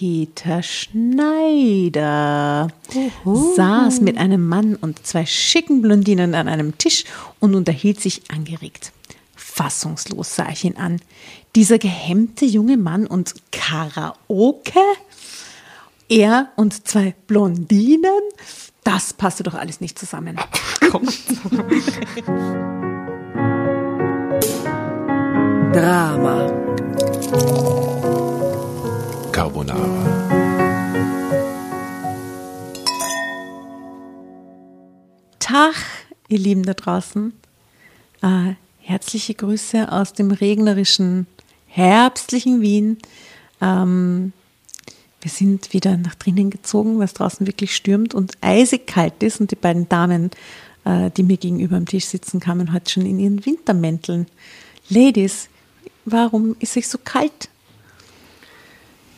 Peter Schneider saß mit einem Mann und zwei schicken Blondinen an einem Tisch und unterhielt sich angeregt. Fassungslos sah ich ihn an. Dieser gehemmte junge Mann und Karaoke? Er und zwei Blondinen? Das passte doch alles nicht zusammen. Drama. Carbonara. Tag, ihr Lieben da draußen. Äh, herzliche Grüße aus dem regnerischen, herbstlichen Wien. Ähm, wir sind wieder nach drinnen gezogen, weil es draußen wirklich stürmt und eisig kalt ist. Und die beiden Damen, äh, die mir gegenüber am Tisch sitzen, kamen heute schon in ihren Wintermänteln. Ladies, warum ist es so kalt?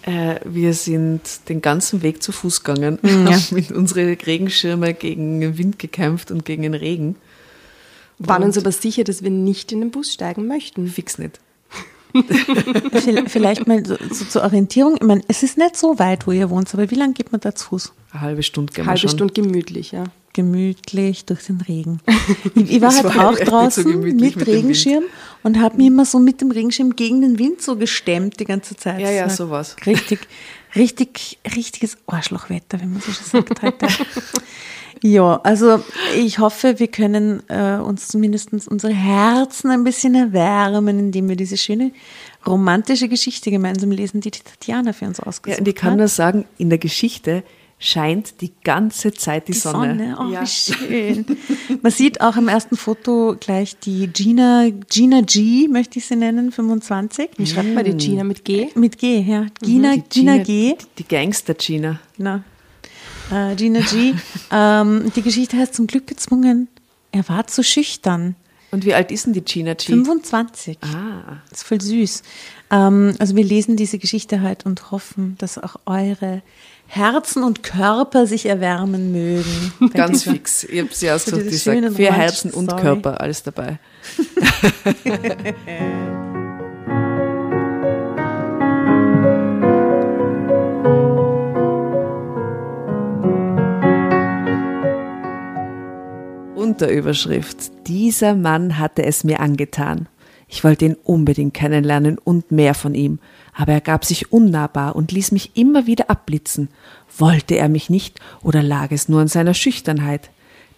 Äh, wir sind den ganzen Weg zu Fuß gegangen, Mhm, Ja. haben mit unseren Regenschirme gegen den Wind gekämpft und gegen den Regen. Waren uns aber sicher, dass wir nicht in den Bus steigen möchten. Fix nicht. Vielleicht mal so, so zur Orientierung. Ich meine, es ist nicht so weit, wo ihr wohnt, aber wie lange geht man da zu Fuß? Eine halbe Stunde gehen wir Halbe schon. Stunde gemütlich, ja. Gemütlich durch den Regen. Ich, war halt war auch so draußen gemütlich mit, mit Regenschirm und habe mich immer so mit dem Regenschirm gegen den Wind so gestemmt die ganze Zeit. Ja, ja, sowas. Richtig, richtig, richtiges Arschlochwetter, wenn man so schon sagt heute. Ja, also ich hoffe, wir können äh, uns zumindest unsere Herzen ein bisschen erwärmen, indem wir diese schöne romantische Geschichte gemeinsam lesen, die die Tatjana für uns Ja, ausgesucht und ich kann hat. nur sagen, in der Geschichte scheint die ganze Zeit die, Die Sonne. Sonne, oh, ja. wie schön. Man sieht auch im ersten Foto gleich die Gina, Gina G, möchte ich sie nennen, 25. Wie schreibt man die Gina mit G? Mit G, ja. Gina, Die Gina G. Die, die Gangster Gina. Na. Äh, Gina G. ähm, die Geschichte heißt zum Glück gezwungen. Er war zu schüchtern. Und wie alt ist denn die Gina G? 25. Ah, Das ist voll süß. Ähm, also wir lesen diese Geschichte halt und hoffen, dass auch eure Herzen und Körper sich erwärmen mögen. Ganz dieser- fix. Ich habe sie ausgesucht, dieser die sagt, schönen für Herzen und Story. Körper, alles dabei. Unterüberschrift. Dieser Mann hatte es mir angetan. Ich wollte ihn unbedingt kennenlernen und mehr von ihm, aber er gab sich unnahbar und ließ mich immer wieder abblitzen. Wollte er mich nicht oder lag es nur an seiner Schüchternheit?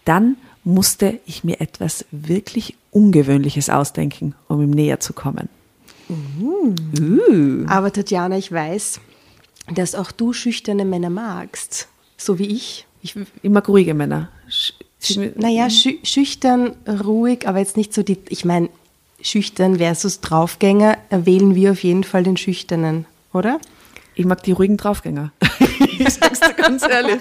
Dann musste ich mir etwas wirklich Ungewöhnliches ausdenken, um ihm näher zu kommen. Uh. Aber Tatjana, ich weiß, dass auch du schüchterne Männer magst. So wie ich. ich mag ruhige Männer. Sch- naja, schü schüchtern, ruhig, aber jetzt nicht so die. Ich meine, schüchtern versus Draufgänger, äh, wählen wir auf jeden Fall den Schüchternen, oder? Ich mag die ruhigen Draufgänger. ich sag's dir ganz ehrlich.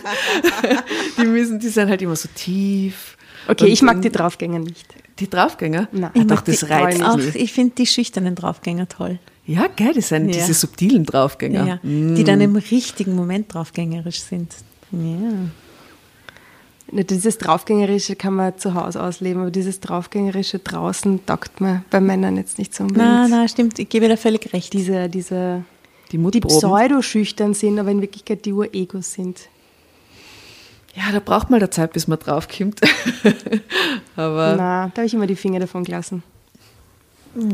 Die müssen, die sind halt immer so tief. Okay, ich mag die Draufgänger nicht. Die Draufgänger? Nein. Ich doch, mag das die reizt Auch, ich finde die schüchternen Draufgänger toll. Ja, geil, das sind Ja. diese subtilen Draufgänger. Ja, Die dann im richtigen Moment draufgängerisch sind. Ja. Ne, Dieses Draufgängerische kann man zu Hause ausleben, aber dieses Draufgängerische draußen taugt mir bei Männern jetzt nicht so unbedingt. Na, na, stimmt, ich gebe dir völlig recht. Diese, diese, Die die pseudo-schüchtern sind, aber in Wirklichkeit die Uregos sind. ja, da braucht man der Zeit, bis man draufkommt. Aber Na, da habe ich immer die Finger davon gelassen.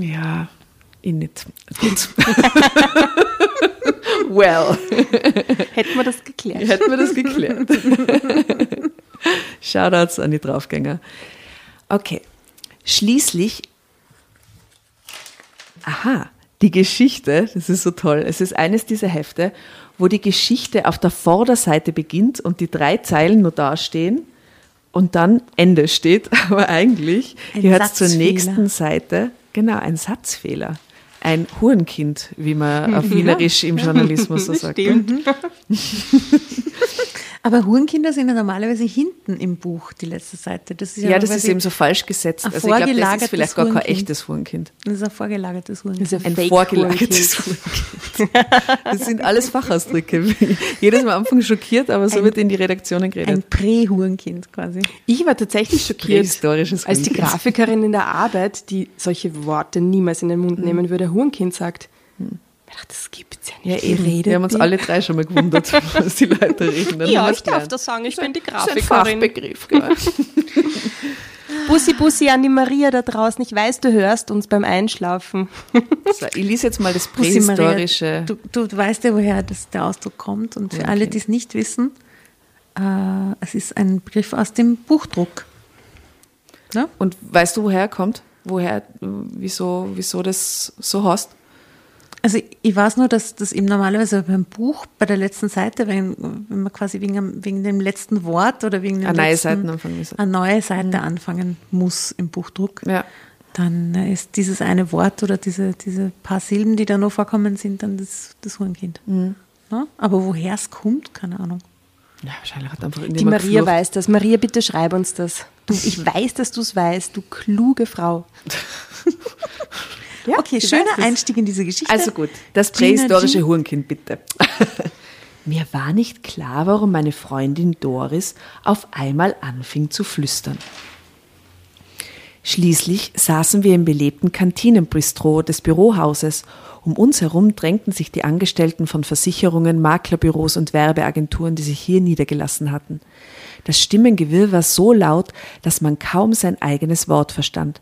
ja, ich nicht. Gut. well, Hätten wir das geklärt. hätten wir das geklärt. Shoutouts an die Draufgänger. Okay, schließlich, aha, die Geschichte, das ist so toll. Es ist eines dieser Hefte, wo die Geschichte auf der Vorderseite beginnt und die drei Zeilen nur dastehen und dann Ende steht. Aber eigentlich Ein gehört es zur nächsten Seite. Genau, ein Satzfehler. Ein Hurenkind, wie man auf Wienerisch im Journalismus so sagt. Stimmt. Aber Hurenkinder sind ja normalerweise hinten im Buch, die letzte Seite. Das ist ja, Ja, das ist eben so falsch gesetzt. ein Also ich glaube, das ist vielleicht gar kein echtes Hurenkind. Das ist ein vorgelagertes Hurenkind. Das ist Ein Fake vorgelagertes Hurenkind. Das sind alles Fachausdrücke. Jedes Mal am Anfang schockiert, aber so Ein- wird in die Redaktionen Ein geredet. Prä-Hurenkind quasi. Ich war tatsächlich schockiert, als die. Grafikerin in der Arbeit, die solche Worte niemals in den Mund nehmen würde, Hurenkind sagt. Ach, das gibt's ja Ja, nicht. eben. Wie redet Wir haben uns die? alle drei schon mal gewundert, was die Leute reden. Dann Ja, ich darf das sagen, ich bin die Das ist ein Grafikerin. Fachbegriff, gell? Bussi, Bussi an die Maria da draußen. Ich weiß, du hörst uns beim Einschlafen. So, ich lese jetzt mal das Bussi Maria, prähistorische. Du, du, weißt ja, woher das, der Ausdruck kommt. Und für Okay. alle, die es nicht wissen, äh, es ist ein Begriff aus dem Buchdruck. Ne? Und weißt du, woher er kommt? Woher, wieso, wieso das so heißt? Also ich- weiß nur, dass das eben normalerweise beim Buch bei der letzten Seite, wenn, wenn man quasi wegen, wegen dem letzten Wort oder wegen dem Eine neue letzten, Seite anfangen müssen. eine neue Seite anfangen muss im Buchdruck, Ja. dann ist dieses eine Wort oder diese, diese paar Silben, die da noch vorkommen, sind dann das, das Hurenkind. Mhm. Ne? Aber woher es kommt, keine Ahnung. ja, wahrscheinlich hat einfach Die Maria geflucht. weiß das. Maria, bitte schreib uns das. Du, ich weiß, dass du es weißt, du kluge Frau. Ja, okay, schöner. Einstieg in diese Geschichte. Also gut, das prähistorische. Hurenkind, bitte. Mir war nicht klar, warum meine Freundin Doris auf einmal anfing zu flüstern. Schließlich saßen wir im belebten Kantinenbistro des Bürohauses. Um uns herum drängten sich die Angestellten von Versicherungen, Maklerbüros und Werbeagenturen, die sich hier niedergelassen hatten. Das Stimmengewirr war so laut, dass man kaum sein eigenes Wort verstand.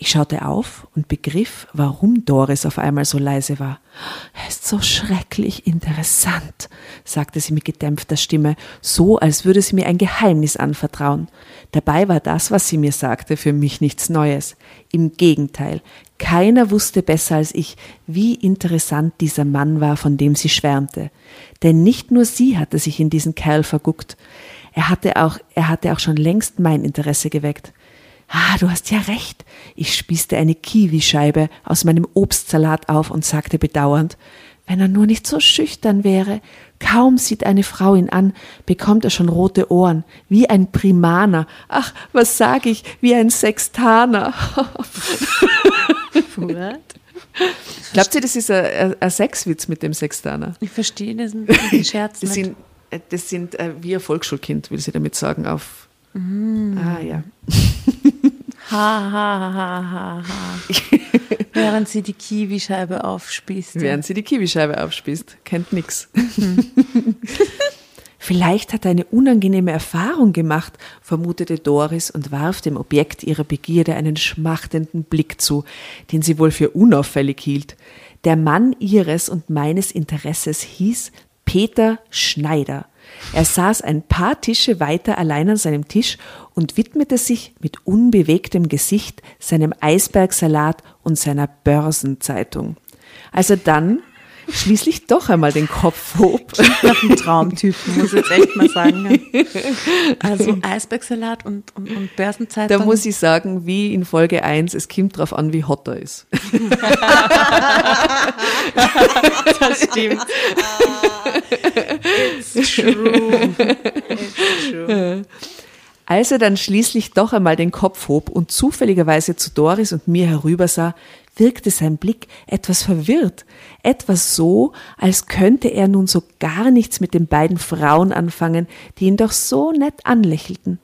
Ich schaute auf und begriff, warum Doris auf einmal so leise war. Er ist so schrecklich interessant, sagte sie mit gedämpfter Stimme, so als würde sie mir ein Geheimnis anvertrauen. Dabei war das, was sie mir sagte, für mich nichts Neues. Im Gegenteil, keiner wusste besser als ich, wie interessant dieser Mann war, von dem sie schwärmte. Denn nicht nur sie hatte sich in diesen Kerl verguckt. Er hatte auch, er hatte auch schon längst mein Interesse geweckt. Ah, du hast ja recht. Ich spießte eine Kiwischeibe aus meinem Obstsalat auf und sagte bedauernd, wenn er nur nicht so schüchtern wäre. Kaum sieht eine Frau ihn an, bekommt er schon rote Ohren, wie ein Primaner. Ach, was sag ich, wie ein Sextaner. Glaubt ihr, das ist ein, ein, Sexwitz mit dem Sextaner? ich verstehe diesen, diesen Scherz Das nicht. sind, äh, das sind äh, wie ein Volksschulkind, will sie damit sagen, auf. Ah, ja. Ha, ha, ha, ha, ha. Während sie die Kiwischeibe aufspießt. Während sie die Kiwischeibe aufspießt. Kennt nix. Vielleicht hat er eine unangenehme Erfahrung gemacht, vermutete Doris und warf dem Objekt ihrer Begierde einen schmachtenden Blick zu, den sie wohl für unauffällig hielt. Der Mann ihres und meines Interesses hieß Peter Schneider. Er saß ein paar Tische weiter allein an seinem Tisch und widmete sich mit unbewegtem Gesicht seinem Eisbergsalat und seiner Börsenzeitung. Als er dann schließlich doch einmal den Kopf hob, Nach einem Traumtypen, muss ich jetzt echt mal sagen. ja. Also Eisbergsalat und, und, und Börsenzeitung. da muss ich sagen, wie in Folge 1, es kommt drauf an, wie hot er ist. das stimmt. It's true. It's true. Als er dann schließlich doch einmal den Kopf hob und zufälligerweise zu Doris und mir herübersah, wirkte sein Blick etwas verwirrt, etwas so, als könnte er nun so gar nichts mit den beiden Frauen anfangen, die ihn doch so nett anlächelten.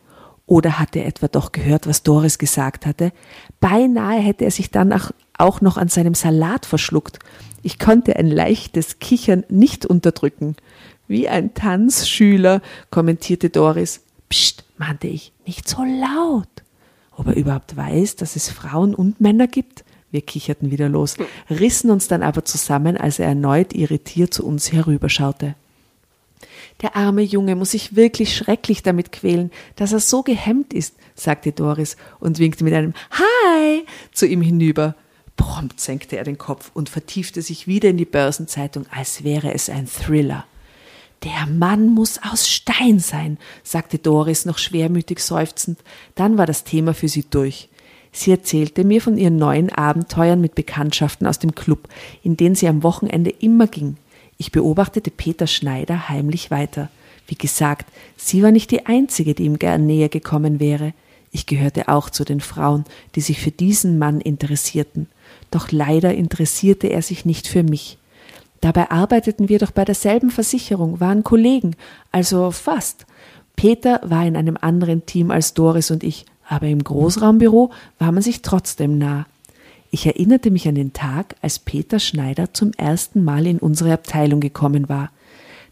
Oder hatte er etwa doch gehört, was Doris gesagt hatte? Beinahe hätte er sich dann auch, noch an seinem Salat verschluckt. Ich konnte ein leichtes Kichern nicht unterdrücken. Wie ein Tanzschüler, kommentierte Doris. Psst, mahnte ich, nicht so laut. Ob er überhaupt weiß, dass es Frauen und Männer gibt? Wir kicherten wieder los, rissen uns dann aber zusammen, als er erneut irritiert zu uns herüberschaute. Der arme Junge muss sich wirklich schrecklich damit quälen, dass er so gehemmt ist, sagte Doris und winkte mit einem Hi zu ihm hinüber. Prompt senkte er den Kopf und vertiefte sich wieder in die Börsenzeitung, als wäre es ein Thriller. Der Mann muss aus Stein sein, sagte Doris noch schwermütig seufzend. Dann war das Thema für sie durch. Sie erzählte mir von ihren neuen Abenteuern mit Bekanntschaften aus dem Club, in den sie am Wochenende immer ging. Ich beobachtete Peter Schneider heimlich weiter. Wie gesagt, sie war nicht die einzige, die ihm gern näher gekommen wäre. Ich gehörte auch zu den Frauen, die sich für diesen Mann interessierten. Doch leider interessierte er sich nicht für mich. Dabei arbeiteten wir doch bei derselben Versicherung, waren Kollegen, also fast. Peter war in einem anderen Team als Doris und ich, aber im Großraumbüro war man sich trotzdem nah. Ich erinnerte mich an den Tag, als Peter Schneider zum ersten Mal in unsere Abteilung gekommen war.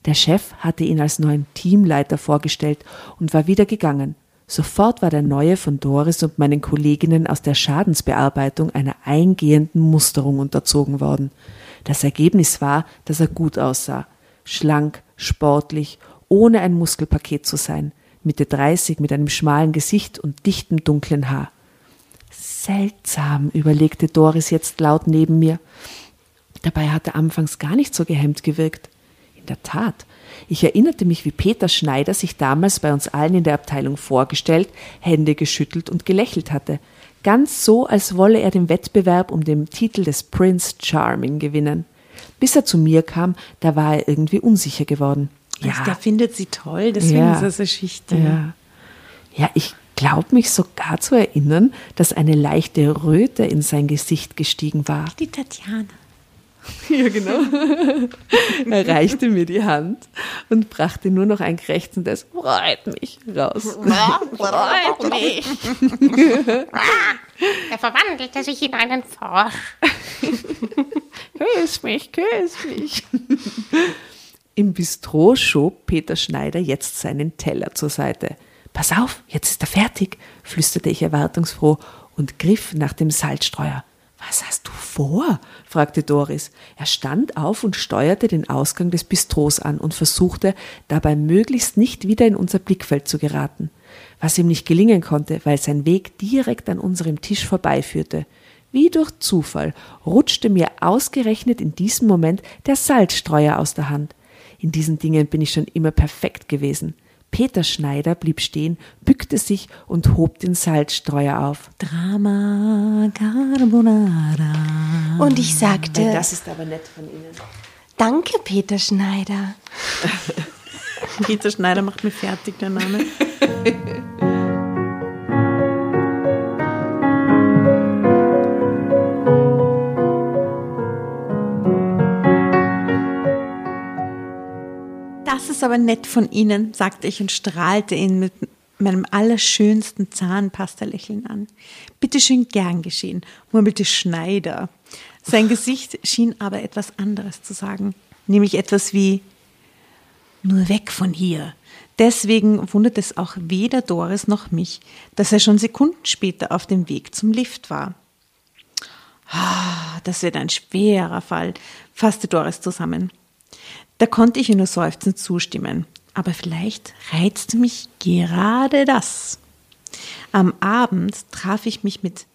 Der Chef hatte ihn als neuen Teamleiter vorgestellt und war wieder gegangen. Sofort war der neue von Doris und meinen Kolleginnen aus der Schadensbearbeitung einer eingehenden Musterung unterzogen worden. Das Ergebnis war, dass er gut aussah. Schlank, sportlich, ohne ein Muskelpaket zu sein. Mitte 30 mit einem schmalen Gesicht und dichtem dunklen Haar. Seltsam, überlegte Doris jetzt laut neben mir. Dabei hat er anfangs gar nicht so gehemmt gewirkt. In der Tat, ich erinnerte mich, wie Peter Schneider sich damals bei uns allen in der Abteilung vorgestellt, Hände geschüttelt und gelächelt hatte. Ganz so, als wolle er den Wettbewerb um den Titel des Prince Charming gewinnen. Bis er zu mir kam, da war er irgendwie unsicher geworden. Ja. Der findet sie toll, deswegen Ja. ist er so schüchtern. Ja. Ja, ich glaube mich sogar zu erinnern, dass eine leichte Röte in sein Gesicht gestiegen war. Die Tatjana. Ja, genau. er reichte mir die Hand und brachte nur noch ein krächzendes Freut mich raus. Freut mich. er verwandelte sich in einen Frosch. Küss mich, küss mich. Im Bistro schob Peter Schneider jetzt seinen Teller zur Seite. Pass auf, jetzt ist er fertig, flüsterte ich erwartungsfroh und griff nach dem Salzstreuer. Was hast du vor? fragte Doris. Er stand auf und steuerte den Ausgang des Bistros an und versuchte, dabei möglichst nicht wieder in unser Blickfeld zu geraten. Was ihm nicht gelingen konnte, weil sein Weg direkt an unserem Tisch vorbeiführte. Wie durch Zufall rutschte mir ausgerechnet in diesem Moment der Salzstreuer aus der Hand. In diesen Dingen bin ich schon immer perfekt gewesen. Peter Schneider blieb stehen, bückte sich und hob den Salzstreuer auf. Drama Carbonara. Und ich sagte, ist aber nett von Ihnen. danke, Peter Schneider. Peter Schneider macht mir fertig, der Name. Das ist aber nett von Ihnen, sagte ich und strahlte ihn mit meinem allerschönsten Zahnpasta-Lächeln an. Bitte schön gern geschehen, murmelte Schneider. Sein Gesicht schien aber etwas anderes zu sagen, nämlich etwas wie nur weg von hier. Deswegen wundert es auch weder Doris noch mich, dass er schon Sekunden später auf dem Weg zum Lift war. Ah, das wird ein schwerer Fall, fasste Doris zusammen. Da konnte ich ihr nur seufzend zustimmen. Aber vielleicht reizte mich gerade das. Am Abend traf ich mich mit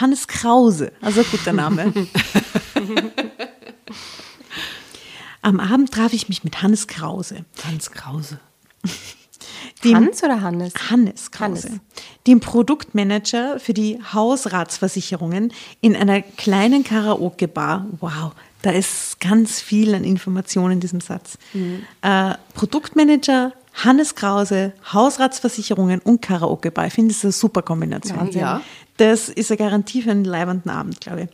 Hannes Krause, also guter Name. Am Abend traf ich mich mit Hannes Krause. Hans Krause. dem- Hans oder Hannes? Hannes Krause, Hannes. dem Produktmanager für die Hausratsversicherungen in einer kleinen Karaoke-Bar. Wow, da ist ganz viel an Informationen in diesem Satz. Äh, Produktmanager, Hannes Krause, Hausratsversicherungen und Karaoke-Bar. Ich finde, das ist eine super Kombination. Wahnsinn. Ja. Das ist eine Garantie für einen leibenden Abend, glaube ich.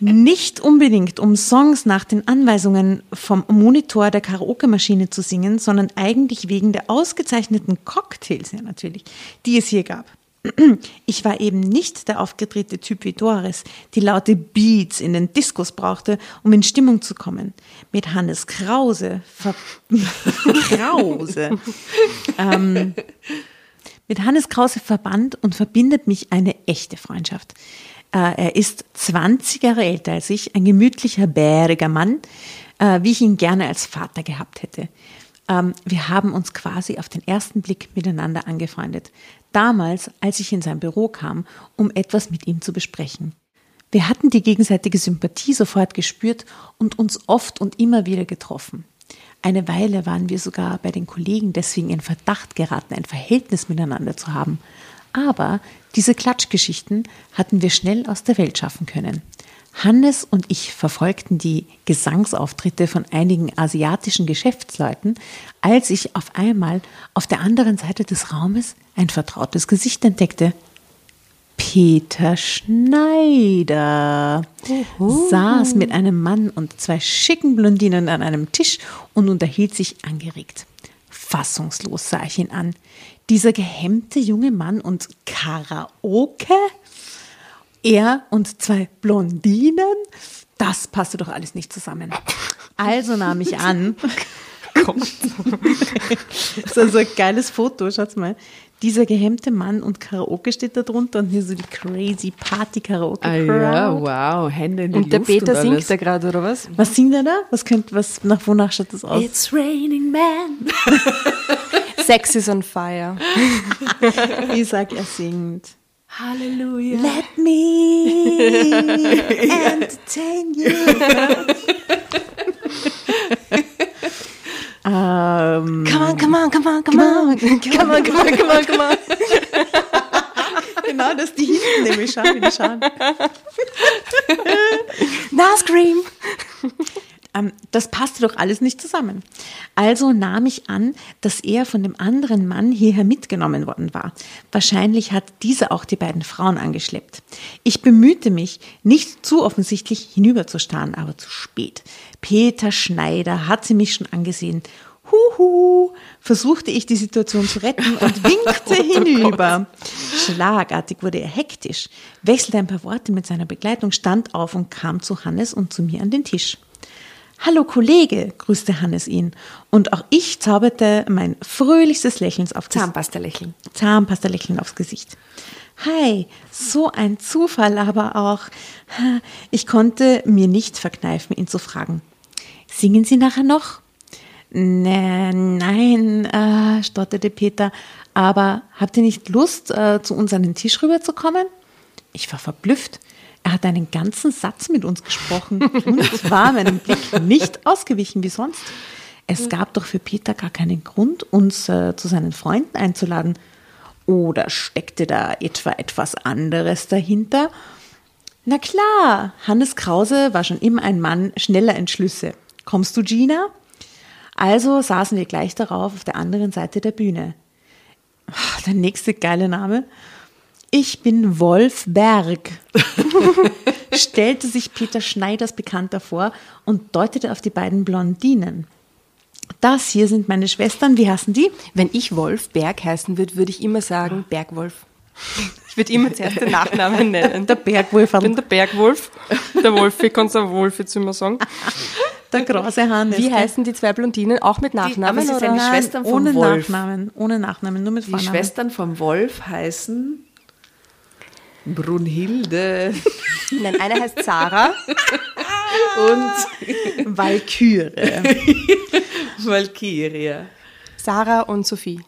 Nicht unbedingt, um Songs nach den Anweisungen vom Monitor der Karaoke-Maschine zu singen, sondern eigentlich wegen der ausgezeichneten Cocktails, ja natürlich, die es hier gab. Ich war eben nicht der aufgedrehte Typ wie Doris, die laute Beats in den Diskos brauchte, um in Stimmung zu kommen. Mit Hannes Krause, ver Krause, ähm, mit Hannes Krause verband und verbindet mich eine echte Freundschaft. Äh, er ist 20 Jahre älter als ich, ein gemütlicher, bäriger Mann, äh, wie ich ihn gerne als Vater gehabt hätte. Ähm, wir haben uns quasi auf den ersten Blick miteinander angefreundet. Damals, als ich in sein Büro kam, um etwas mit ihm zu besprechen. Wir hatten die gegenseitige Sympathie sofort gespürt und uns oft und immer wieder getroffen. Eine Weile waren wir sogar bei den Kollegen deswegen in Verdacht geraten, ein Verhältnis miteinander zu haben. Aber diese Klatschgeschichten hatten wir schnell aus der Welt schaffen können. Hannes und ich verfolgten die Gesangsauftritte von einigen asiatischen Geschäftsleuten, als ich auf einmal auf der anderen Seite des Raumes ein vertrautes Gesicht entdeckte. Peter Schneider saß mit einem Mann und zwei schicken Blondinen an einem Tisch und unterhielt sich angeregt. Fassungslos sah ich ihn an. Dieser gehemmte junge Mann und Karaoke? Er und zwei Blondinen? Das passte doch alles nicht zusammen. Also nahm ich an. das ist also ein geiles Foto, schaut mal. Dieser gehemmte Mann und Karaoke steht da drunter und hier so die crazy Party Karaoke Ah ja, wow, Hände in die Und der Luft Peter und singt da gerade, oder was? Was singt er da? Was könnt, was, nach wonach schaut das aus? It's raining man. Sex is on fire. Ich sag, er singt. Halleluja. Let me entertain you. ähm, Come on, come on, come on, come on. Come on, come on, come on, come on. genau, das ist die hinten nämlich. Schau, wie die schauen. Na, Scream. Das passte doch alles nicht zusammen. Also nahm ich an, dass er von dem anderen Mann hierher mitgenommen worden war. Wahrscheinlich hat dieser auch die beiden Frauen angeschleppt. Ich bemühte mich, nicht zu offensichtlich hinüberzustarren, aber zu spät. Peter Schneider hatte mich schon angesehen. Huhu, versuchte ich die Situation zu retten und winkte hinüber. Schlagartig wurde er hektisch, wechselte ein paar Worte mit seiner Begleitung, stand auf und kam zu Hannes und zu mir an den Tisch. Hallo Kollege, grüßte Hannes ihn. Und auch ich zauberte mein fröhlichstes Lächeln auf das Zahnpasta lächeln. Zahnpasta-Lächeln aufs Gesicht. Hi, so ein Zufall, aber auch, ich konnte mir nicht verkneifen, ihn zu fragen. Singen Sie nachher noch? Nee, nein, äh, stotterte Peter, aber habt ihr nicht Lust, äh, zu uns an den Tisch rüberzukommen? Ich war verblüfft. Er hat einen ganzen Satz mit uns gesprochen und war meinem Blick nicht ausgewichen wie sonst. Es gab doch für Peter gar keinen Grund, uns äh, zu seinen Freunden einzuladen. Oder steckte da etwa etwas anderes dahinter? Na klar, Hannes Krause war schon immer ein Mann schneller Entschlüsse. Kommst du, Gina? Also saßen wir gleich darauf auf der anderen Seite der Bühne. Der nächste geile Name. Ich bin Wolf Berg, stellte sich Peter Schneiders Bekannter vor und deutete auf die beiden Blondinen. Das hier sind meine Schwestern, wie heißen die? Wenn ich Wolf Berg heißen würde, würde ich immer sagen Bergwolf. Ich würde immer zuerst den Nachnamen nennen. Der Bergwolf, Ich bin der Bergwolf. Der Wolfi, kannst du auch Wolf jetzt immer sagen. der große Hannes. Wie heißen die zwei Blondinen? Auch mit Nachnamen? aber sie sind oder? die Schwestern vom ohne Wolf. Nachnamen, ohne Nachnamen, nur mit Die Vornamen. Schwestern vom Wolf heißen Brunhilde Nein, eine heißt Sarah. und Walküre. Valkyria. Sarah und Sophie.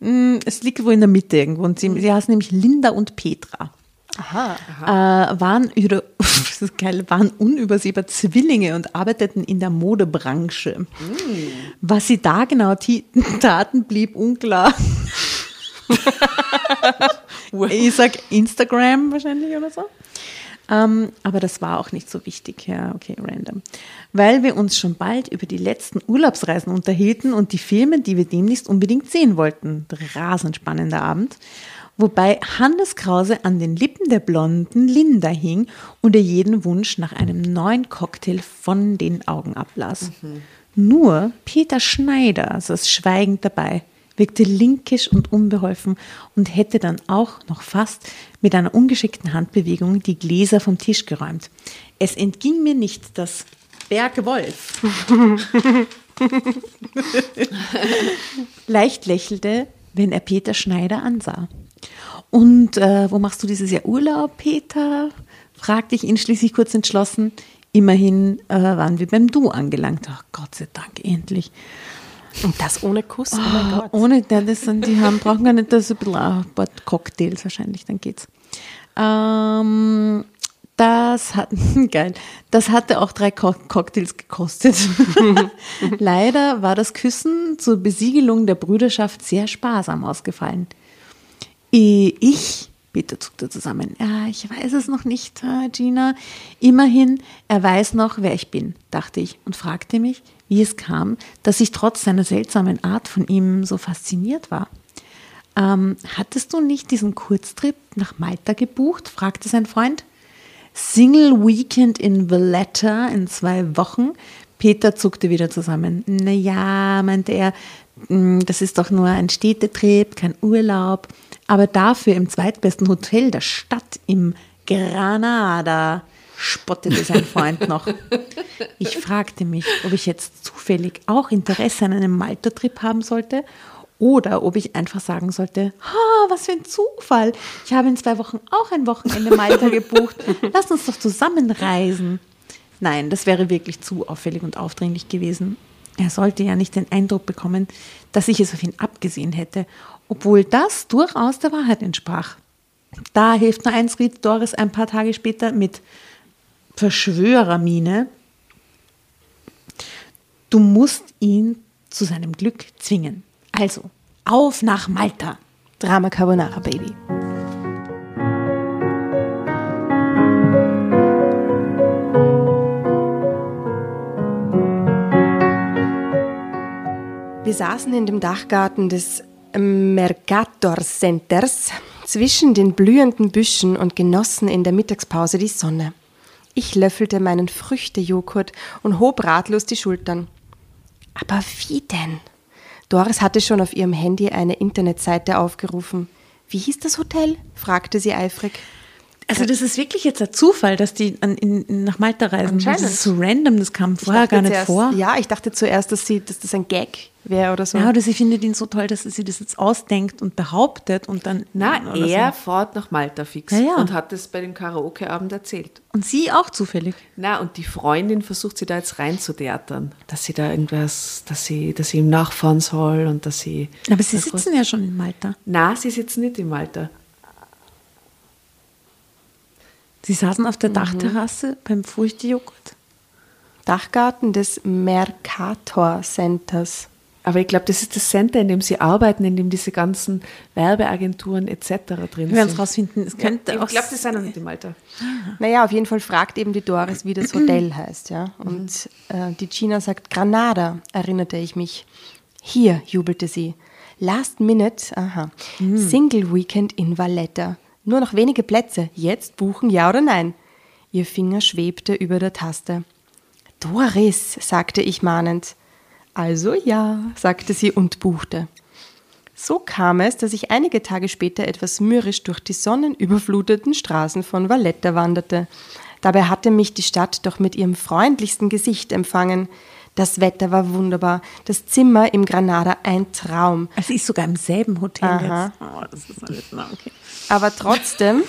Mm, es liegt wohl in der Mitte irgendwo. Und sie, sie heißen nämlich Linda und Petra. Aha. Äh, waren, über, das ist geil, waren unübersehbar Zwillinge und arbeiteten in der Modebranche. Was sie da genau taten, blieb unklar. ich sag Instagram wahrscheinlich oder so. Ähm, aber das war auch nicht so wichtig. Ja, okay, random. Weil wir uns schon bald über die letzten Urlaubsreisen unterhielten und die Filme, die wir demnächst unbedingt sehen wollten. Rasend spannender Abend. Wobei Hannes Krause an den Lippen der blonden Linda hing und er jeden Wunsch nach einem neuen Cocktail von den Augen ablas. Nur Peter Schneider saß schweigend dabei, wirkte linkisch und unbeholfen und hätte dann auch noch fast mit einer ungeschickten Handbewegung die Gläser vom Tisch geräumt. Es entging mir nicht, dass Bergwolf leicht lächelte, wenn er Peter Schneider ansah. Und äh, wo machst du dieses Jahr Urlaub, Peter? fragte ich ihn schließlich kurz entschlossen. Immerhin äh, waren wir beim Du angelangt. Ach Gott sei Dank, endlich. Und das ohne Kuss? Oh mein Gott. Ohne, das sind, die haben, brauchen gar nicht das ein bisschen ein paar Cocktails wahrscheinlich, dann geht's. Ähm, das hat, geil, das hatte auch drei Co Cocktails gekostet. Leider war das Küssen zur Besiegelung der Brüderschaft sehr sparsam ausgefallen. Ich, Peter zuckte zusammen, ja, ich weiß es noch nicht, äh, Gina. Immerhin, er weiß noch, wer ich bin, dachte ich und fragte mich, wie es kam, dass ich trotz seiner seltsamen Art von ihm so fasziniert war. Ähm, hattest du nicht diesen Kurztrip nach Malta gebucht? fragte sein Freund. Single Weekend in Valletta in zwei Wochen. Peter zuckte wieder zusammen. Naja, meinte er, "mm, das ist doch nur ein Städtetrip, kein Urlaub. Aber dafür im zweitbesten Hotel der Stadt im Granada, spottete sein Freund noch. Ich fragte mich, ob ich jetzt zufällig auch Interesse an einem Malta-Trip haben sollte oder ob ich einfach sagen sollte, ha, was für ein Zufall. Ich habe in zwei Wochen auch ein Wochenende Malta gebucht. Lass uns doch zusammen reisen. Nein, das wäre wirklich zu auffällig und aufdringlich gewesen. Er sollte ja nicht den Eindruck bekommen, dass ich es auf ihn abgesehen hätte, obwohl das durchaus der Wahrheit entsprach. Da hilft nur eins, riet Doris ein paar Tage später mit Verschwörermine. Du musst ihn zu seinem Glück zwingen. Also, auf nach Malta. Drama Carbonara, Baby. Wir saßen in dem Dachgarten des Mercator Centers zwischen den blühenden Büschen und genossen in der Mittagspause die Sonne. Ich löffelte meinen Früchtejoghurt und hob ratlos die Schultern. Aber wie denn? Doris hatte schon auf ihrem Handy eine Internetseite aufgerufen. Wie hieß das Hotel? fragte sie eifrig. Also das ist wirklich jetzt ein Zufall, dass die an, in, nach Malta reisen. Das ist so random, das kam vorher gar nicht zuerst, vor. Ja, ich dachte zuerst, dass, sie, dass das ein Gag wäre oder so. Ja, oder sie findet ihn so toll, dass sie das jetzt ausdenkt und behauptet und dann. Na, er So. fährt nach Malta fix Ja, ja. und hat es bei dem Karaoke-Abend erzählt. Und sie auch zufällig. Na, und die Freundin versucht sie da jetzt reinzutheatern, dass sie da irgendwas, dass sie, dass sie ihm nachfahren soll und dass sie. Aber sie sitzen ja schon in Malta. Na, sie sitzen nicht in Malta. Sie saßen auf der Mhm. Dachterrasse beim Früchtejoghurt. Dachgarten des Mercator Centers. Aber ich glaube, das ist das Center, in dem sie arbeiten, in dem diese ganzen Werbeagenturen etc. drin Wir werden es sind. rausfinden. Es könnte ich auch glaube, die sind noch nicht in Malta. Naja, auf jeden Fall fragt eben die Doris, wie das Hotel heißt, ja. Und äh, die Gina sagt Granada, erinnerte ich mich. Hier, jubelte sie. Last minute, aha. Single Weekend in Valletta. Nur noch wenige Plätze. Jetzt buchen, ja oder nein? Ihr Finger schwebte über der Taste. Doris, sagte ich mahnend. Also ja, sagte sie und buchte. So kam es, dass ich einige Tage später etwas mürrisch durch die sonnenüberfluteten Straßen von Valletta wanderte. Dabei hatte mich die Stadt doch mit ihrem freundlichsten Gesicht empfangen. Das Wetter war wunderbar, das Zimmer im Granada ein Traum. Sie ist sogar im selben Hotel Aha. jetzt. Oh, das ist alles okay. Aber trotzdem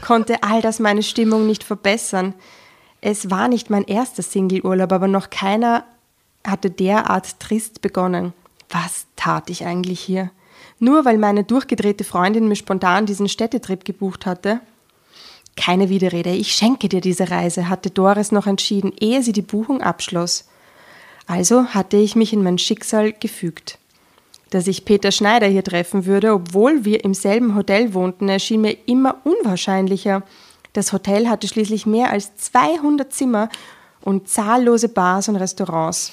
konnte all das meine Stimmung nicht verbessern. Es war nicht mein erster Singleurlaub, aber noch keiner hatte derart trist begonnen. Was tat ich eigentlich hier? Nur weil meine durchgedrehte Freundin mir spontan diesen Städtetrip gebucht hatte? Keine Widerrede, ich schenke dir diese Reise, hatte Doris noch entschieden, ehe sie die Buchung abschloss. Also hatte ich mich in mein Schicksal gefügt. Dass ich Peter Schneider hier treffen würde, obwohl wir im selben Hotel wohnten, erschien mir immer unwahrscheinlicher. Das Hotel hatte schließlich mehr als 200 Zimmer und zahllose Bars und Restaurants.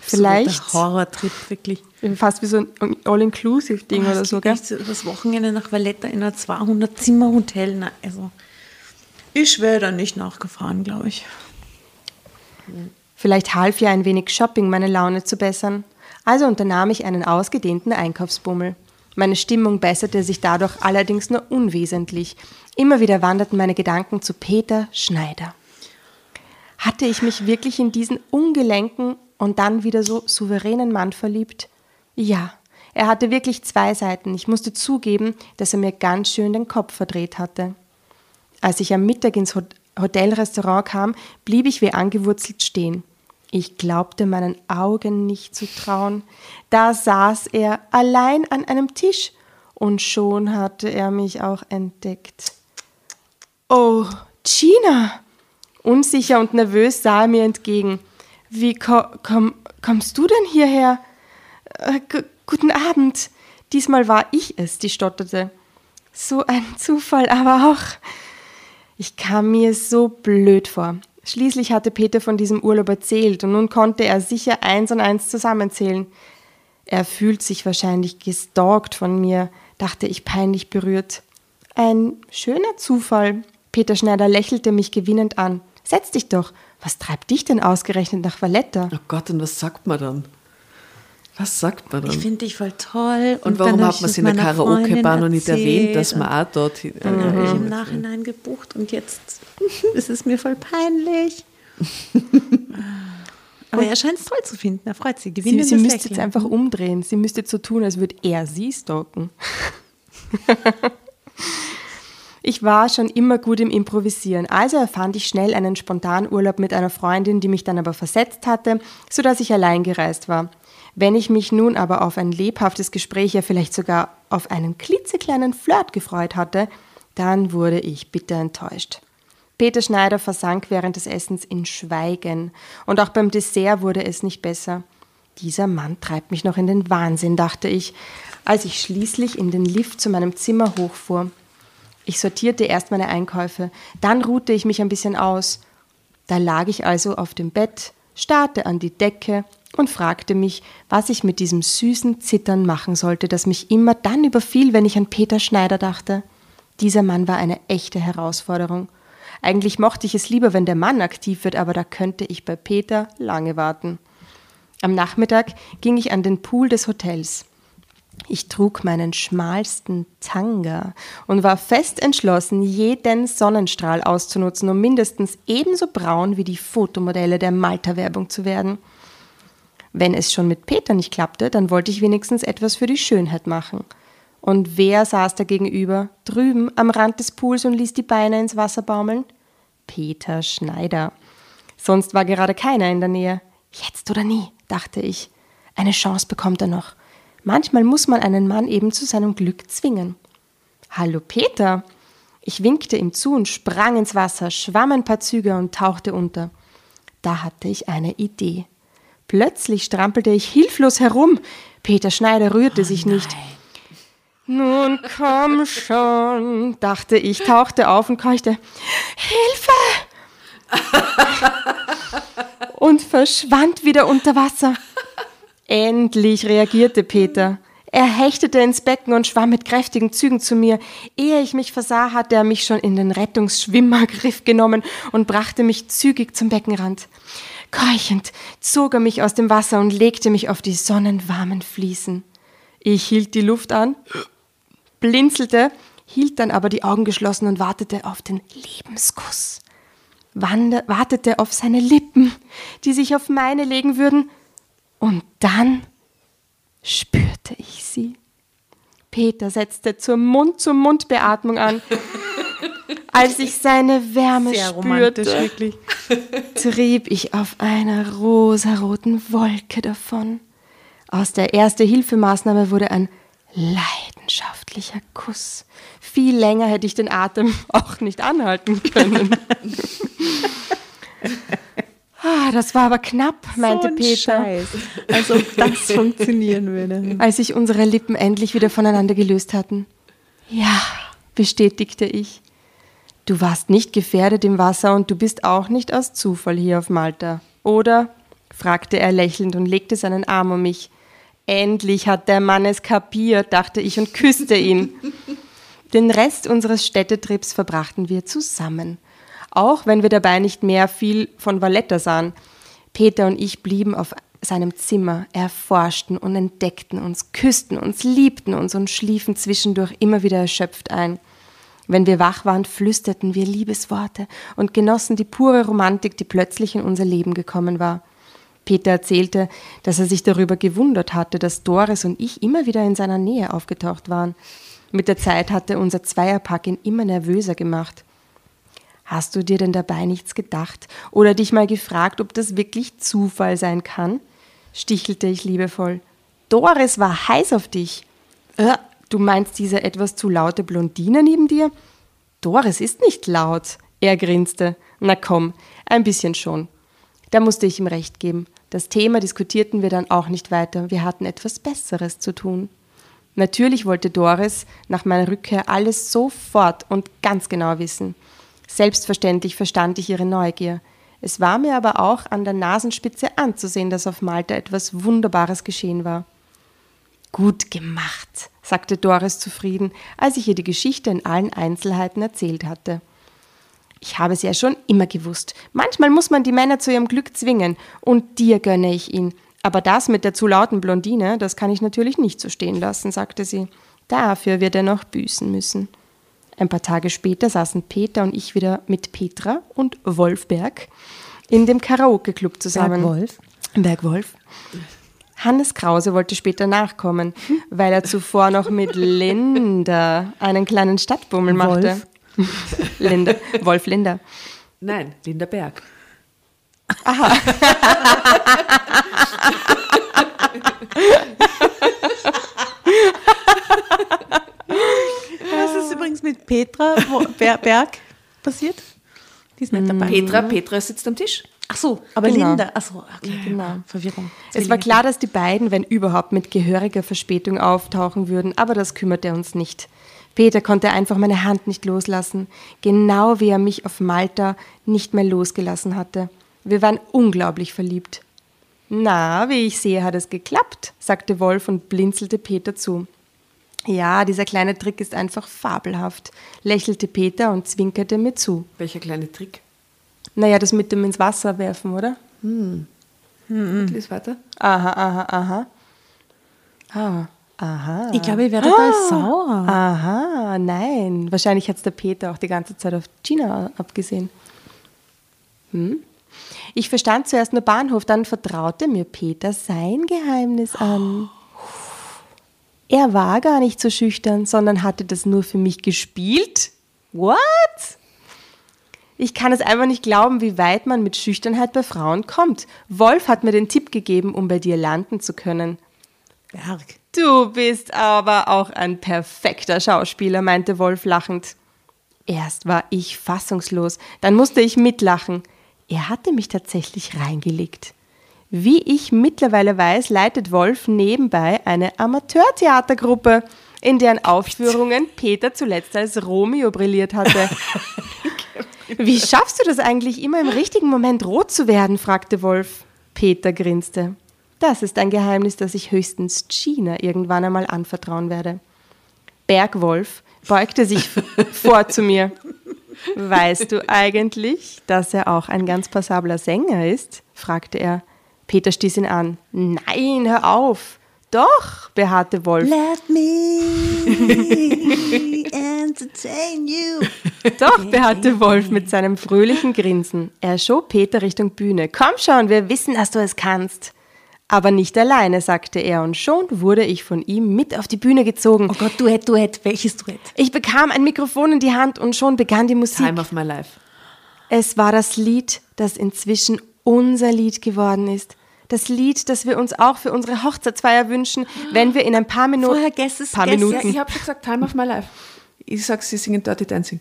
Vielleicht Absoluter Horrortrip, wirklich. fast wie so ein All-Inclusive-Ding Oh, oder so, gell? so Das Wochenende nach Valletta in einer 200-Zimmer-Hotel. Na, also, ich wäre da nicht nachgefahren, glaube ich. Vielleicht half ja ein wenig Shopping, meine Laune zu bessern. Also unternahm ich einen ausgedehnten Einkaufsbummel. Meine Stimmung besserte sich dadurch allerdings nur unwesentlich. Immer wieder wanderten meine Gedanken zu Peter Schneider. Hatte ich mich wirklich in diesen ungelenken und dann wieder so souveränen Mann verliebt? Ja, er hatte wirklich zwei Seiten. Ich musste zugeben, dass er mir ganz schön den Kopf verdreht hatte. Als ich am Mittag ins Hot- Hotelrestaurant kam, blieb ich wie angewurzelt stehen. Ich glaubte meinen Augen nicht zu trauen. Da saß er allein an einem Tisch und schon hatte er mich auch entdeckt. Oh, Gina! Unsicher und nervös sah er mir entgegen. Wie ko komm, kommst du denn hierher? Äh, gu- guten Abend. Diesmal war ich es, die stotterte. So ein Zufall, aber auch. Ich kam mir so blöd vor. Schließlich hatte Peter von diesem Urlaub erzählt und nun konnte er sicher eins und eins zusammenzählen. Er fühlt sich wahrscheinlich gestalkt von mir, dachte ich peinlich berührt. Ein schöner Zufall. Peter Schneider lächelte mich gewinnend an. Setz dich doch. Was treibt dich denn ausgerechnet nach Valletta? Oh Gott, und was sagt man dann? Was sagt man Ich dann? finde dich voll toll. Und dann warum hat ich man es in der Karaoke-Bar noch nicht erwähnt, dass man auch dort hin. Dann habe ich im Nachhinein gebucht und jetzt ist es mir voll peinlich. Aber er scheint es toll zu finden. Er freut sich. Sie, Gewinnendes sie müsste jetzt einfach umdrehen. Sie müsste jetzt so tun, als würde er sie stalken. ich war schon immer gut im Improvisieren, also erfand ich schnell einen Spontanurlaub mit einer Freundin, die mich dann aber versetzt hatte, sodass ich allein gereist war. Wenn ich mich nun aber auf ein lebhaftes Gespräch, ja vielleicht sogar auf einen klitzekleinen Flirt gefreut hatte, dann wurde ich bitter enttäuscht. Peter Schneider versank während des Essens in Schweigen. Und auch beim Dessert wurde es nicht besser. Dieser Mann treibt mich noch in den Wahnsinn, dachte ich, als ich schließlich in den Lift zu meinem Zimmer hochfuhr. Ich sortierte erst meine Einkäufe, dann ruhte ich mich ein bisschen aus. Da lag ich also auf dem Bett, starrte an die Decke und fragte mich, was ich mit diesem süßen Zittern machen sollte, das mich immer dann überfiel, wenn ich an Peter Schneider dachte. Dieser Mann war eine echte Herausforderung. Eigentlich mochte ich es lieber, wenn der Mann aktiv wird, aber da könnte ich bei Peter lange warten. Am Nachmittag ging ich an den Pool des Hotels. Ich trug meinen schmalsten Tanga und war fest entschlossen, jeden Sonnenstrahl auszunutzen, um mindestens ebenso braun wie die Fotomodelle der Malta-Werbung zu werden. Wenn es schon mit Peter nicht klappte, dann wollte ich wenigstens etwas für die Schönheit machen. Und wer saß da gegenüber, drüben am Rand des Pools und ließ die Beine ins Wasser baumeln? Peter Schneider. Sonst war gerade keiner in der Nähe. Jetzt oder nie, dachte ich. Eine Chance bekommt er noch. Manchmal muss man einen Mann eben zu seinem Glück zwingen. Hallo Peter. Ich winkte ihm zu und sprang ins Wasser, schwamm ein paar Züge und tauchte unter. Da hatte ich eine Idee. Plötzlich strampelte ich hilflos herum. Peter Schneider rührte sich nicht. Nun komm schon, dachte ich, tauchte auf und keuchte. Hilfe! und verschwand wieder unter Wasser. Endlich reagierte Peter. Er hechtete ins Becken und schwamm mit kräftigen Zügen zu mir. Ehe ich mich versah, hatte er mich schon in den Rettungsschwimmergriff genommen und brachte mich zügig zum Beckenrand. Keuchend zog er mich aus dem Wasser und legte mich auf die sonnenwarmen Fliesen. Ich hielt die Luft an, blinzelte, hielt dann aber die Augen geschlossen und wartete auf den Lebenskuss. Wande, wartete auf seine Lippen, die sich auf meine legen würden, und dann spürte ich sie. Peter setzte zur Mund-zu-Mund-Beatmung an. Als ich seine Wärme Sehr spürte, wirklich. trieb ich auf einer rosaroten Wolke davon. Aus der Erste-Hilfemaßnahme wurde ein leidenschaftlicher Kuss. Viel länger hätte ich den Atem auch nicht anhalten können. ah, das war aber knapp, meinte so Peter, Scheiß. Als ob das funktionieren würde. als sich unsere Lippen endlich wieder voneinander gelöst hatten. Ja, bestätigte ich. Du warst nicht gefährdet im Wasser und du bist auch nicht aus Zufall hier auf Malta, oder? fragte er lächelnd und legte seinen Arm um mich. Endlich hat der Mann es kapiert, dachte ich und küsste ihn. Den Rest unseres Städtetrips verbrachten wir zusammen, auch wenn wir dabei nicht mehr viel von Valletta sahen. Peter und ich blieben auf seinem Zimmer, erforschten und entdeckten uns, küssten uns, liebten uns und schliefen zwischendurch immer wieder erschöpft ein. Wenn wir wach waren, flüsterten wir Liebesworte und genossen die pure Romantik, die plötzlich in unser Leben gekommen war. Peter erzählte, dass er sich darüber gewundert hatte, dass Doris und ich immer wieder in seiner Nähe aufgetaucht waren. Mit der Zeit hatte unser Zweierpack ihn immer nervöser gemacht. Hast du dir denn dabei nichts gedacht oder dich mal gefragt, ob das wirklich Zufall sein kann? stichelte ich liebevoll. Doris war heiß auf dich. Äh, du meinst diese etwas zu laute Blondine neben dir? Doris ist nicht laut. Er grinste. Na komm, ein bisschen schon. Da musste ich ihm recht geben. Das Thema diskutierten wir dann auch nicht weiter. Wir hatten etwas Besseres zu tun. Natürlich wollte Doris nach meiner Rückkehr alles sofort und ganz genau wissen. Selbstverständlich verstand ich ihre Neugier. Es war mir aber auch an der Nasenspitze anzusehen, dass auf Malta etwas Wunderbares geschehen war. Gut gemacht, sagte Doris zufrieden, als ich ihr die Geschichte in allen Einzelheiten erzählt hatte. Ich habe es ja schon immer gewusst. Manchmal muss man die Männer zu ihrem Glück zwingen, und dir gönne ich ihn. Aber das mit der zu lauten Blondine, das kann ich natürlich nicht so stehen lassen, sagte sie. Dafür wird er noch büßen müssen. Ein paar Tage später saßen Peter und ich wieder mit Petra und Wolfberg in dem Karaoke-Club zusammen. Bergwolf. Bergwolf. Hannes Krause wollte später nachkommen, weil er zuvor noch mit Linda einen kleinen Stadtbummel machte. Linda, Wolf Linda. Nein, Linda Berg. Was ist übrigens mit Petra Berg passiert? Die ist nicht dabei. Petra, Petra sitzt am Tisch. Ach so, aber Genau. Linda. Ach so, okay. Genau. Verwirrung. Es war klar, dass die beiden, wenn überhaupt, mit gehöriger Verspätung auftauchen würden, aber das kümmerte uns nicht. Peter konnte einfach meine Hand nicht loslassen, genau wie er mich auf Malta nicht mehr losgelassen hatte. Wir waren unglaublich verliebt. Na, wie ich sehe, hat es geklappt, sagte Wolf und blinzelte Peter zu. Ja, dieser kleine Trick ist einfach fabelhaft, lächelte Peter und zwinkerte mir zu. Welcher kleine Trick? Naja, das mit dem ins Wasser werfen, oder? Lies weiter. Aha, aha, aha. Ah, aha. Ich glaube, ich werde da sauer. Aha, nein. Wahrscheinlich hat es der Peter auch die ganze Zeit auf Gina abgesehen. Hm? Ich verstand zuerst nur Bahnhof, dann vertraute mir Peter sein Geheimnis an. Er war gar nicht so schüchtern, sondern hatte das nur für mich gespielt. What? Ich kann es einfach nicht glauben, wie weit man mit Schüchternheit bei Frauen kommt. Wolf hat mir den Tipp gegeben, um bei dir landen zu können. Berg. Du bist aber auch ein perfekter Schauspieler, meinte Wolf lachend. Erst war ich fassungslos, dann musste ich mitlachen. Er hatte mich tatsächlich reingelegt. Wie ich mittlerweile weiß, leitet Wolf nebenbei eine Amateurtheatergruppe, in deren Aufführungen Peter zuletzt als Romeo brilliert hatte. Wie schaffst du das eigentlich, immer im richtigen Moment rot zu werden? fragte Wolf. Peter grinste. Das ist ein Geheimnis, das ich höchstens Gina irgendwann einmal anvertrauen werde. Bergwolf beugte sich vor zu mir. Weißt du eigentlich, dass er auch ein ganz passabler Sänger ist? fragte er. Peter stieß ihn an. Nein, hör auf. Doch, beharrte Wolf. Let me entertain you. Doch, beharrte Wolf mit seinem fröhlichen Grinsen. Er schob Peter Richtung Bühne. Komm schon, wir wissen, dass du es kannst. Aber nicht alleine, sagte er, und schon wurde ich von ihm mit auf die Bühne gezogen. Oh Gott, Duett, Duett. Welches Duett? Ich bekam ein Mikrofon in die Hand und schon begann die Musik. Time of my life. Es war das Lied, das inzwischen unser Lied geworden ist. Das Lied, das wir uns auch für unsere Hochzeitsfeier wünschen, wenn wir in ein paar Minuten. Vorher guess es, paar guess Ja, Minuten. ich habe schon gesagt, Time of my life. Ich sag, sie singen Dirty Dancing.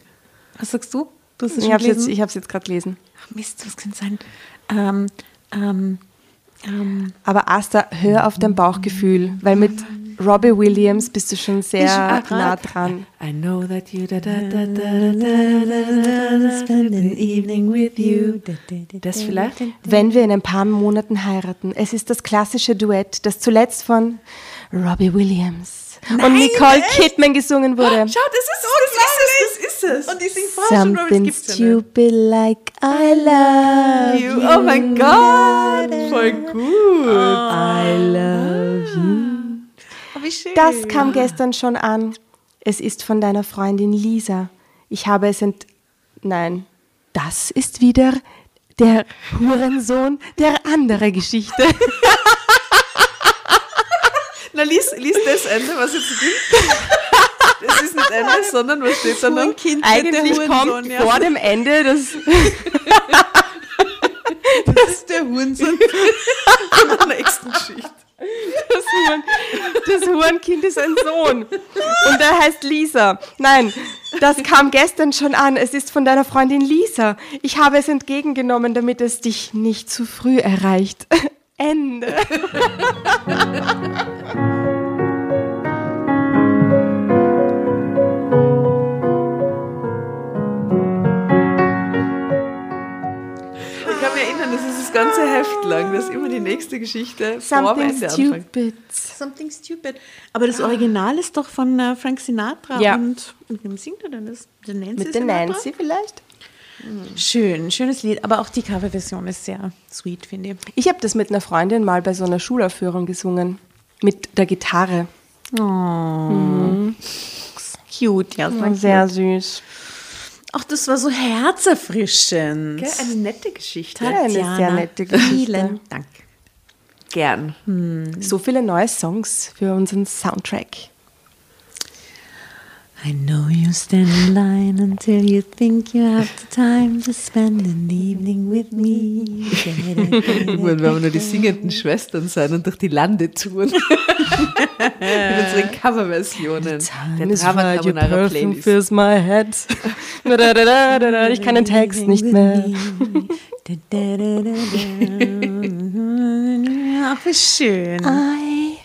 Was sagst du? Du hast es Ich schon habe jetzt, ich hab's jetzt gerade gelesen. Ach, Mist, was kann sein? Ähm, ähm, ähm, Aber Asta, hör auf dein Bauchgefühl, weil mit Robbie Williams bist du schon sehr ah, grad. nah dran. I know that you da da da da da da spend an evening with you. Das vielleicht? Wenn wir in ein paar Monaten heiraten. Es ist das klassische Duett, das zuletzt von Robbie Williams und Nicole Kidman gesungen wurde. Schau, das ist es, das ist es, das ist es. Und die singt vorher schon, das ja nicht. stupid like I love you. Oh mein Gott, voll gut. I love you. Oh, wie schön. Das kam gestern schon an. Es ist von deiner Freundin Lisa. Ich habe es ent... Nein, das ist wieder der Hurensohn der andere Geschichte. Na, lies, lies das Ende, was jetzt gibt. Das ist nicht Ende, sondern was steht da noch? Hurenkind, Eigentlich der kommt ja. vor dem Ende das... Das ist der Hurensohn. Von der nächsten Geschichte. Das, Huren, das Hurenkind ist ein Sohn. Und er heißt Lisa. Nein, das kam gestern schon an. Es ist von deiner Freundin Lisa. Ich habe es entgegengenommen, damit es dich nicht zu früh erreicht. Ende. Ich kann mich erinnern, das ist das ganze Heft lang, dass immer die nächste Geschichte Something stupid. Something stupid. Aber das Original ist doch von äh, Frank Sinatra. Ja. Und mit wem singt er denn das? Der Nancy Mit der? Nancy vielleicht? Schön, schönes Lied, aber auch die Coverversion ist sehr sweet, finde ich. Ich habe das mit einer Freundin mal bei so einer Schulaufführung gesungen. Mit der Gitarre. Cute, ja. War sehr süß. Ach, das war so herzerfrischend. Eine nette Geschichte. Ja, eine sehr nette Geschichte. Vielen Dank. Gern. So viele neue Songs für unseren Soundtrack. I know you stand in line until you think you have the time to spend an evening with me. Irgendwann werden wir nur die singenden Schwestern sein und durch die Lande touren. Mit unseren Coverversionen. Der Drama Carbonara Playlist. fills my head. Ich kann den Text nicht mehr. Ach, wie schön. I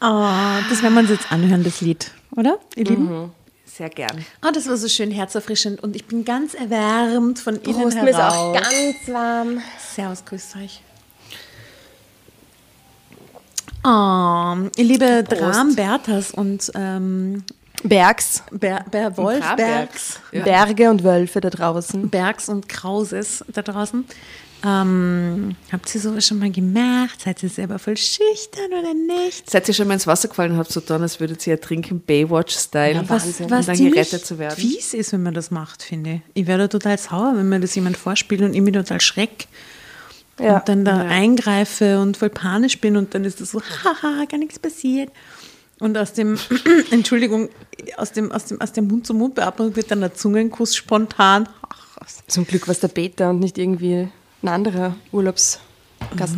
Oh, das werden wir uns jetzt anhören, das Lied, oder, ihr Lieben? Sehr gern. Oh, das war so schön herzerfrischend und ich bin ganz erwärmt von innen Prost, mir ist auch heraus. ganz warm. Servus, grüßt euch. Oh, ihr liebe Dram Berthas und ähm, Bergs, Ber, Ber Wolfbergs, Ja. Berge und Wölfe da draußen. Bergs und Krauses da draußen. Ähm, habt ihr sowas schon mal gemacht? Seid ihr selber voll schüchtern oder nicht? Seid ihr schon mal ins Wasser gefallen und habt so getan, als würdet ihr ertrinken, Baywatch-Style, Was, um was dann gerettet zu werden? fies ist, wenn man das macht, finde ich. Ich werde total sauer, wenn mir das jemand vorspielt und ich mich total schreck. Ja. Und dann da eingreife und voll panisch bin und dann ist das so, haha, gar nichts passiert. Und aus dem, Entschuldigung, aus dem, aus dem, aus der Mund-zu-Mund-Beatmung wird dann der Zungenkuss spontan. Ach. Zum Glück war es der Peter und nicht irgendwie ein anderer Urlaubsgast.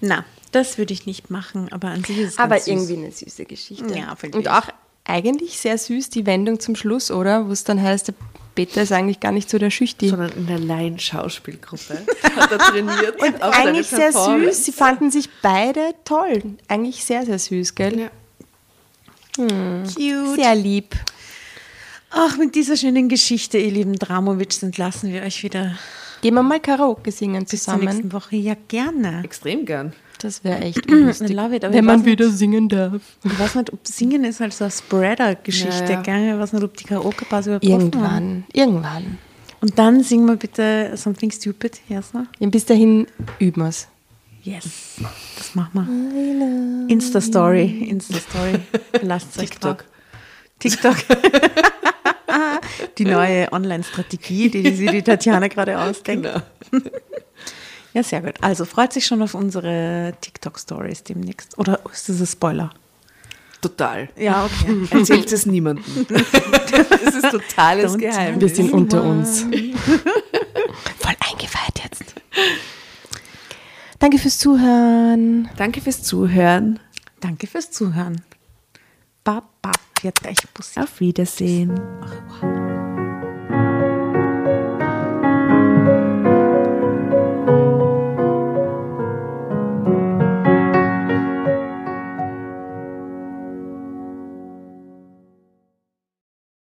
Na, das würde ich nicht machen, aber an sich ist es Aber ganz süß. irgendwie eine süße Geschichte. Ja, finde Und auch eigentlich sehr süß die Wendung zum Schluss, oder? Wo es dann heißt, der Peter ist eigentlich gar nicht so der Schüchti. Sondern in der Laienschauspielgruppe hat er trainiert. Und auf eigentlich sehr süß. Sie fanden sich beide toll. Eigentlich sehr, sehr süß, gell? Ja. Cute. Sehr lieb. Ach, mit dieser schönen Geschichte, ihr lieben Dramowitsch, entlassen wir euch wieder Gehen wir mal Karaoke singen bis zur nächsten zusammen. Woche. Ja, gerne. Extrem gern. Das wäre echt lustig. love it, Wenn man weiß nicht- wieder singen darf. Ich weiß nicht, ob Singen ist halt so eine Spreader-Geschichte, Ja, ja. Ich weiß nicht, ob die Karaoke-Pause überhaupt offen haben. Irgendwann. Irgendwann. Und dann singen wir bitte Something Stupid, Jasna. Ja, bis dahin üben wir es. Yes. Das machen wir. Insta-Story. Insta-Story. Lasst euch TikTok. TikTok. die neue Online-Strategie, die sich die Tatjana gerade ausdenkt. Genau. Ja, sehr gut. Also freut sich schon auf unsere TikTok-Stories demnächst. Oder ist das ein Spoiler? Total. Ja, okay. Erzählt es niemandem. Das ist totales Don't Geheimnis. Wir sind unter uns. Voll eingeweiht jetzt. Danke fürs Zuhören. Danke fürs Zuhören. Danke fürs Zuhören. Baba, jetzt gleich Bussi. Auf Wiedersehen. Ach.